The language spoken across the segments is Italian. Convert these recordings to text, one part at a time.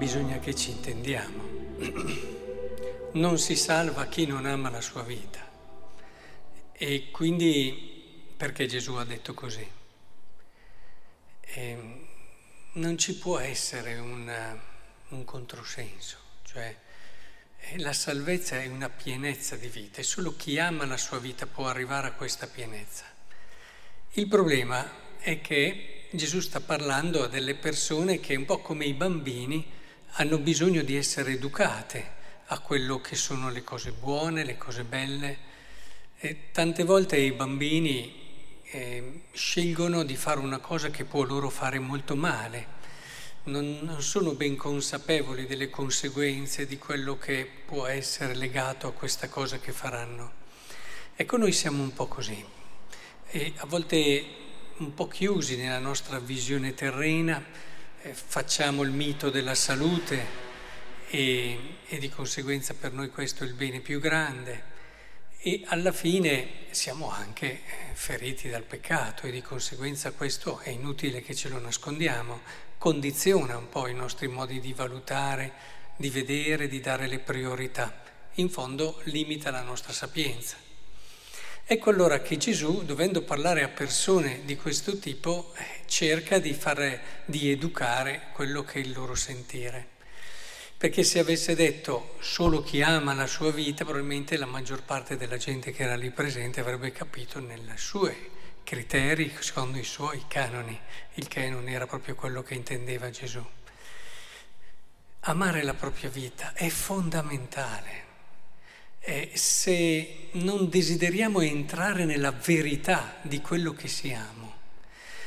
bisogna che ci intendiamo. Non si salva chi non ama la sua vita. E quindi perché Gesù ha detto così? E ehm, non ci può essere una, un controsenso, cioè eh, la salvezza è una pienezza di vita e solo chi ama la sua vita può arrivare a questa pienezza. Il problema è che Gesù sta parlando a delle persone che un po' come i bambini hanno bisogno di essere educate a quello che sono le cose buone, le cose belle. E tante volte i bambini eh, scelgono di fare una cosa che può loro fare molto male, non, non sono ben consapevoli delle conseguenze di quello che può essere legato a questa cosa che faranno. Ecco, noi siamo un po' così, e a volte un po' chiusi nella nostra visione terrena facciamo il mito della salute e, e di conseguenza per noi questo è il bene più grande e alla fine siamo anche eh, feriti dal peccato e di conseguenza questo è inutile che ce lo nascondiamo, condiziona un po' i nostri modi di valutare, di vedere, di dare le priorità, in fondo limita la nostra sapienza. Ecco allora che Gesù, dovendo parlare a persone di questo tipo, eh, cerca di, fare, di educare quello che è il loro sentire. Perché se avesse detto solo chi ama la sua vita, probabilmente la maggior parte della gente che era lì presente avrebbe capito nei suoi criteri, secondo i suoi canoni, il che non era proprio quello che intendeva Gesù. Amare la propria vita è fondamentale se non desideriamo entrare nella verità di quello che siamo,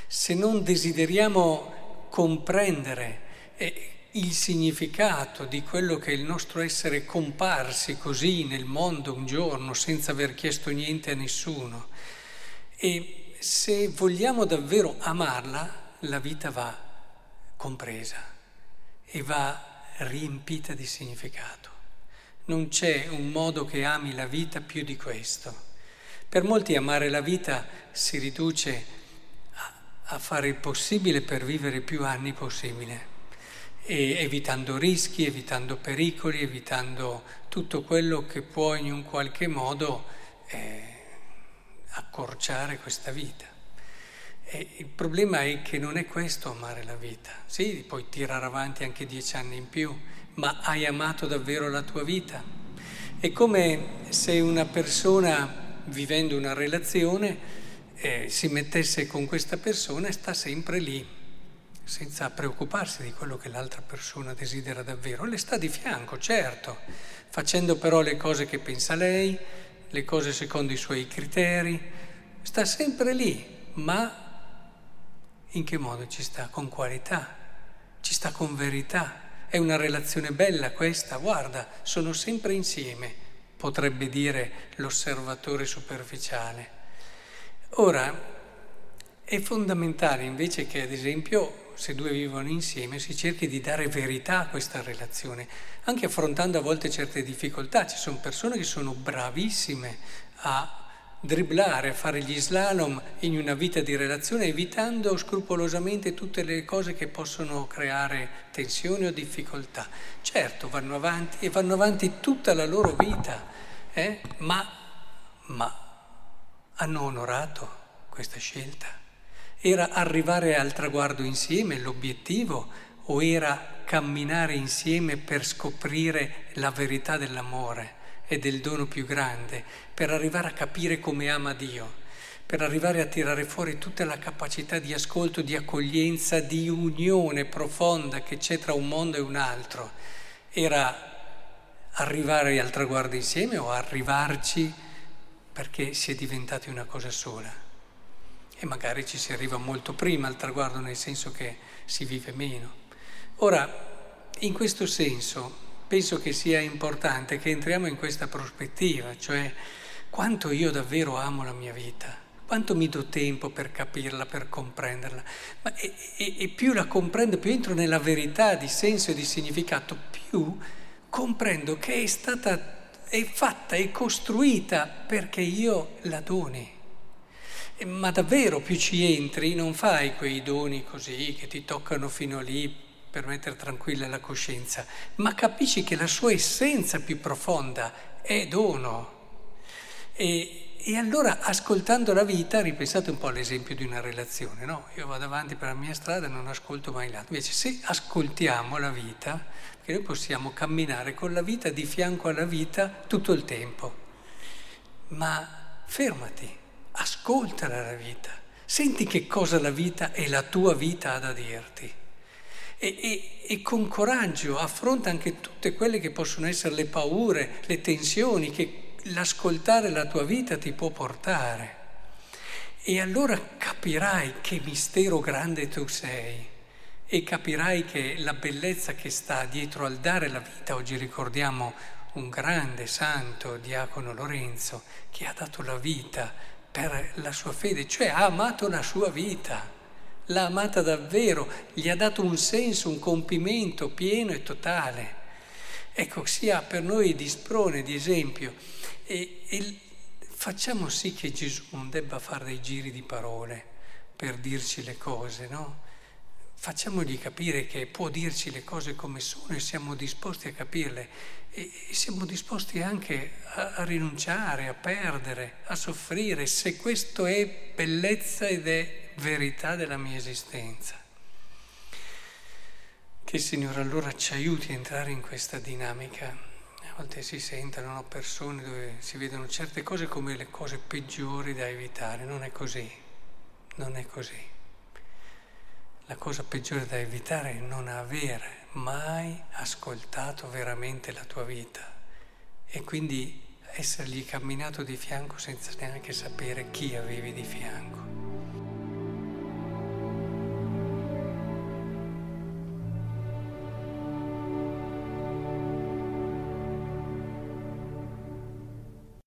se non desideriamo comprendere eh, il significato di quello che è il nostro essere comparsi così nel mondo un giorno senza aver chiesto niente a nessuno, e se vogliamo davvero amarla, la vita va compresa e va riempita di significato. Non c'è un modo che ami la vita più di questo. Per molti amare la vita si riduce a, a fare il possibile per vivere più anni possibile, evitando rischi, evitando pericoli, evitando tutto quello che può in un qualche modo eh, accorciare questa vita. E il problema è che non è questo amare la vita. Sì, puoi tirare avanti anche dieci anni in più, ma hai amato davvero la tua vita? È come se una persona vivendo una relazione eh, si mettesse con questa persona e sta sempre lì, senza preoccuparsi di quello che l'altra persona desidera davvero. Le sta di fianco, certo, facendo però le cose che pensa lei, le cose secondo i suoi criteri, sta sempre lì, ma in che modo ci sta? Con qualità, ci sta con verità. È una relazione bella questa, guarda, sono sempre insieme, potrebbe dire l'osservatore superficiale. Ora, è fondamentale invece che, ad esempio, se due vivono insieme, si cerchi di dare verità a questa relazione, anche affrontando a volte certe difficoltà. Ci sono persone che sono bravissime a dribblare, fare gli slalom in una vita di relazione, evitando scrupolosamente tutte le cose che possono creare tensioni o difficoltà. Certo, vanno avanti e vanno avanti tutta la loro vita, eh? ma, ma hanno onorato questa scelta. Era arrivare al traguardo insieme l'obiettivo o era camminare insieme per scoprire la verità dell'amore? E del dono più grande, per arrivare a capire come ama Dio, per arrivare a tirare fuori tutta la capacità di ascolto, di accoglienza, di unione profonda che c'è tra un mondo e un altro. Era arrivare al traguardo insieme o arrivarci perché si è diventati una cosa sola. E magari ci si arriva molto prima al traguardo, nel senso che si vive meno. Ora, in questo senso, penso che sia importante che entriamo in questa prospettiva, cioè quanto io davvero amo la mia vita, quanto mi do tempo per capirla, per comprenderla. Ma e, e, e più la comprendo, più entro nella verità di senso e di significato, più comprendo che è stata, è fatta, è costruita perché io la doni. Ma davvero più ci entri, non fai quei doni così che ti toccano fino lì per mettere tranquilla la coscienza, ma capisci che la sua essenza più profonda è dono. E, e allora ascoltando la vita, ripensate un po' all'esempio di una relazione, no? Io vado avanti per la mia strada e non ascolto mai l'altro. Invece se ascoltiamo la vita, perché noi possiamo camminare con la vita di fianco alla vita tutto il tempo, ma fermati, ascoltala la vita, senti che cosa la vita e la tua vita ha da dirti. E, e, e, con coraggio affronta anche tutte quelle che possono essere le paure, le tensioni che l'ascoltare la tua vita ti può portare. E allora capirai che mistero grande tu sei e capirai che la bellezza che sta dietro al dare la vita, oggi ricordiamo un grande santo, Diacono Lorenzo, che ha dato la vita per la sua fede, cioè ha amato la sua vita, l'ha amata davvero, gli ha dato un senso, un compimento pieno e totale. Ecco, sia per noi di sprone, di esempio. E, e facciamo sì che Gesù non debba fare dei giri di parole per dirci le cose, no? Facciamogli capire che può dirci le cose come sono e siamo disposti a capirle e, siamo disposti anche a rinunciare, a perdere, a soffrire, se questo è bellezza ed è verità della mia esistenza. Che il Signore allora ci aiuti a entrare in questa dinamica. A volte si sentono no, persone dove si vedono certe cose come le cose peggiori da evitare, non è così, non è così. La cosa peggiore da evitare è non aver mai ascoltato veramente la tua vita e quindi essergli camminato di fianco senza neanche sapere chi avevi di fianco.